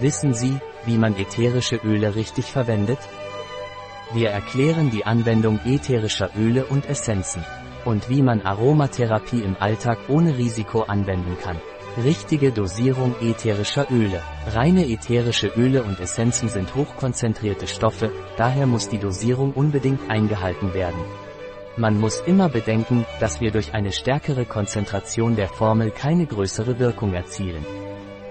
Wissen Sie, wie man ätherische Öle richtig verwendet? Wir erklären die Anwendung ätherischer Öle und Essenzen und wie man Aromatherapie im Alltag ohne Risiko anwenden kann. Richtige Dosierung ätherischer Öle. Reine ätherische Öle und Essenzen sind hochkonzentrierte Stoffe, daher muss die Dosierung unbedingt eingehalten werden. Man muss immer bedenken, dass wir durch eine stärkere Konzentration der Formel keine größere Wirkung erzielen.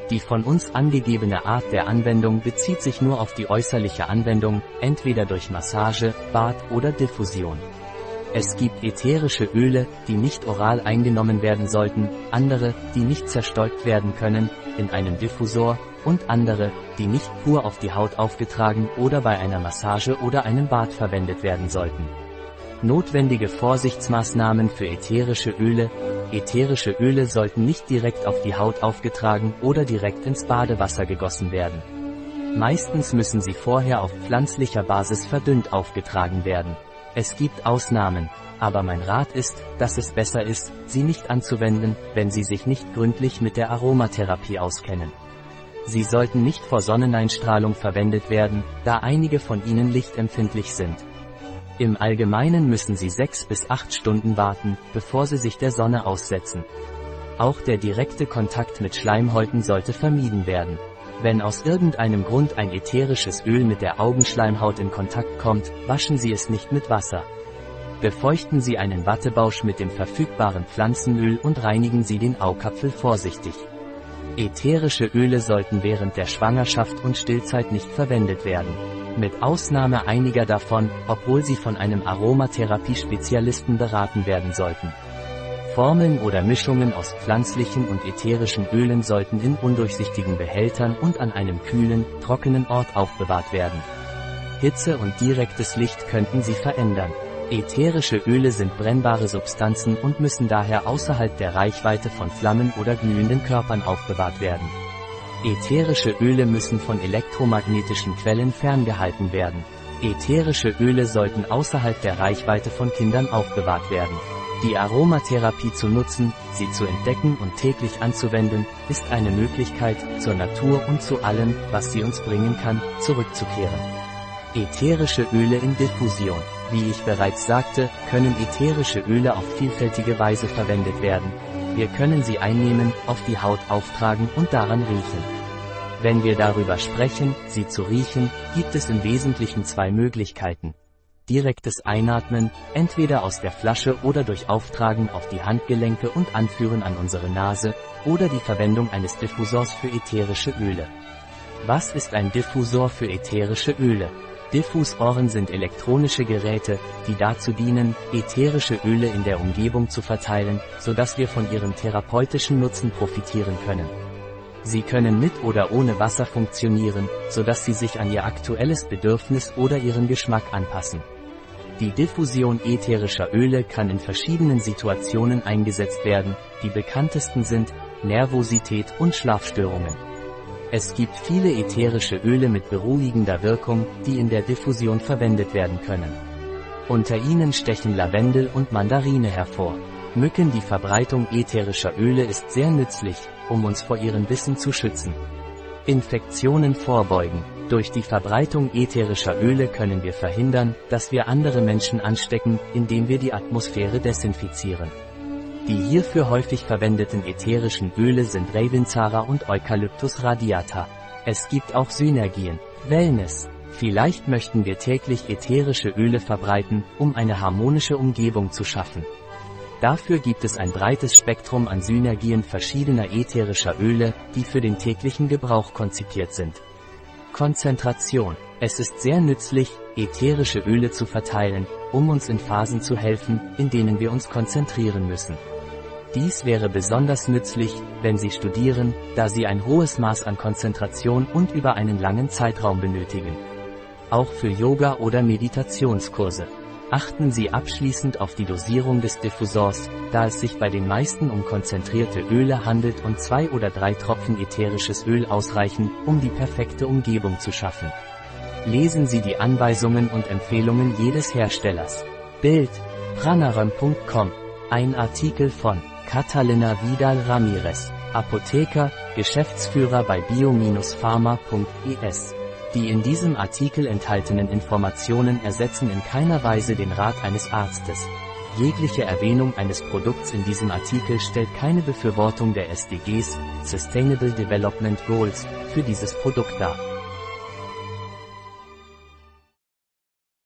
Die von uns angegebene Art der Anwendung bezieht sich nur auf die äußerliche Anwendung, entweder durch Massage, Bad oder Diffusion. Es gibt ätherische Öle, die nicht oral eingenommen werden sollten, andere, die nicht zerstäubt werden können, in einem Diffusor, und andere, die nicht pur auf die Haut aufgetragen oder bei einer Massage oder einem Bad verwendet werden sollten. Notwendige Vorsichtsmaßnahmen für ätherische Öle. Ätherische Öle sollten nicht direkt auf die Haut aufgetragen oder direkt ins Badewasser gegossen werden. Meistens müssen sie vorher auf pflanzlicher Basis verdünnt aufgetragen werden. Es gibt Ausnahmen, aber mein Rat ist, dass es besser ist, sie nicht anzuwenden, wenn Sie sich nicht gründlich mit der Aromatherapie auskennen. Sie sollten nicht vor Sonneneinstrahlung verwendet werden, da einige von ihnen lichtempfindlich sind. Im Allgemeinen müssen Sie sechs bis acht Stunden warten, bevor Sie sich der Sonne aussetzen. Auch der direkte Kontakt mit Schleimhäuten sollte vermieden werden. Wenn aus irgendeinem Grund ein ätherisches Öl mit der Augenschleimhaut in Kontakt kommt, waschen Sie es nicht mit Wasser. Befeuchten Sie einen Wattebausch mit dem verfügbaren Pflanzenöl und reinigen Sie den Augapfel vorsichtig. Ätherische Öle sollten während der Schwangerschaft und Stillzeit nicht verwendet werden. Mit Ausnahme einiger davon, obwohl sie von einem Aromatherapie-Spezialisten beraten werden sollten. Formeln oder Mischungen aus pflanzlichen und ätherischen Ölen sollten in undurchsichtigen Behältern und an einem kühlen, trockenen Ort aufbewahrt werden. Hitze und direktes Licht könnten sie verändern. Ätherische Öle sind brennbare Substanzen und müssen daher außerhalb der Reichweite von Flammen oder glühenden Körpern aufbewahrt werden. Ätherische Öle müssen von elektromagnetischen Quellen ferngehalten werden. Ätherische Öle sollten außerhalb der Reichweite von Kindern aufbewahrt werden. Die Aromatherapie zu nutzen, sie zu entdecken und täglich anzuwenden, ist eine Möglichkeit, zur Natur und zu allem, was sie uns bringen kann, zurückzukehren. Ätherische Öle in Diffusion. Wie ich bereits sagte, können ätherische Öle auf vielfältige Weise verwendet werden. Wir können sie einnehmen, auf die Haut auftragen und daran riechen. Wenn wir darüber sprechen, sie zu riechen, gibt es im Wesentlichen zwei Möglichkeiten direktes Einatmen, entweder aus der Flasche oder durch Auftragen auf die Handgelenke und Anführen an unsere Nase, oder die Verwendung eines Diffusors für ätherische Öle. Was ist ein Diffusor für ätherische Öle? Diffusoren sind elektronische Geräte, die dazu dienen, ätherische Öle in der Umgebung zu verteilen, sodass wir von ihrem therapeutischen Nutzen profitieren können. Sie können mit oder ohne Wasser funktionieren, sodass sie sich an ihr aktuelles Bedürfnis oder ihren Geschmack anpassen. Die Diffusion ätherischer Öle kann in verschiedenen Situationen eingesetzt werden, die bekanntesten sind Nervosität und Schlafstörungen. Es gibt viele ätherische Öle mit beruhigender Wirkung, die in der Diffusion verwendet werden können. Unter ihnen stechen Lavendel und Mandarine hervor. Mücken Die Verbreitung ätherischer Öle ist sehr nützlich, um uns vor ihren Bissen zu schützen. Infektionen vorbeugen. Durch die Verbreitung ätherischer Öle können wir verhindern, dass wir andere Menschen anstecken, indem wir die Atmosphäre desinfizieren. Die hierfür häufig verwendeten ätherischen Öle sind Ravensara und Eucalyptus radiata. Es gibt auch Synergien. Wellness. Vielleicht möchten wir täglich ätherische Öle verbreiten, um eine harmonische Umgebung zu schaffen. Dafür gibt es ein breites Spektrum an Synergien verschiedener ätherischer Öle, die für den täglichen Gebrauch konzipiert sind. Konzentration. Es ist sehr nützlich, ätherische Öle zu verteilen, um uns in Phasen zu helfen, in denen wir uns konzentrieren müssen. Dies wäre besonders nützlich, wenn Sie studieren, da Sie ein hohes Maß an Konzentration und über einen langen Zeitraum benötigen. Auch für Yoga oder Meditationskurse. Achten Sie abschließend auf die Dosierung des Diffusors, da es sich bei den meisten um konzentrierte Öle handelt und zwei oder drei Tropfen ätherisches Öl ausreichen, um die perfekte Umgebung zu schaffen. Lesen Sie die Anweisungen und Empfehlungen jedes Herstellers. Bild pranaram.com Ein Artikel von Catalina Vidal Ramirez, Apotheker, Geschäftsführer bei bio-pharma.es. Die in diesem Artikel enthaltenen Informationen ersetzen in keiner Weise den Rat eines Arztes. Jegliche Erwähnung eines Produkts in diesem Artikel stellt keine Befürwortung der SDGs, Sustainable Development Goals, für dieses Produkt dar.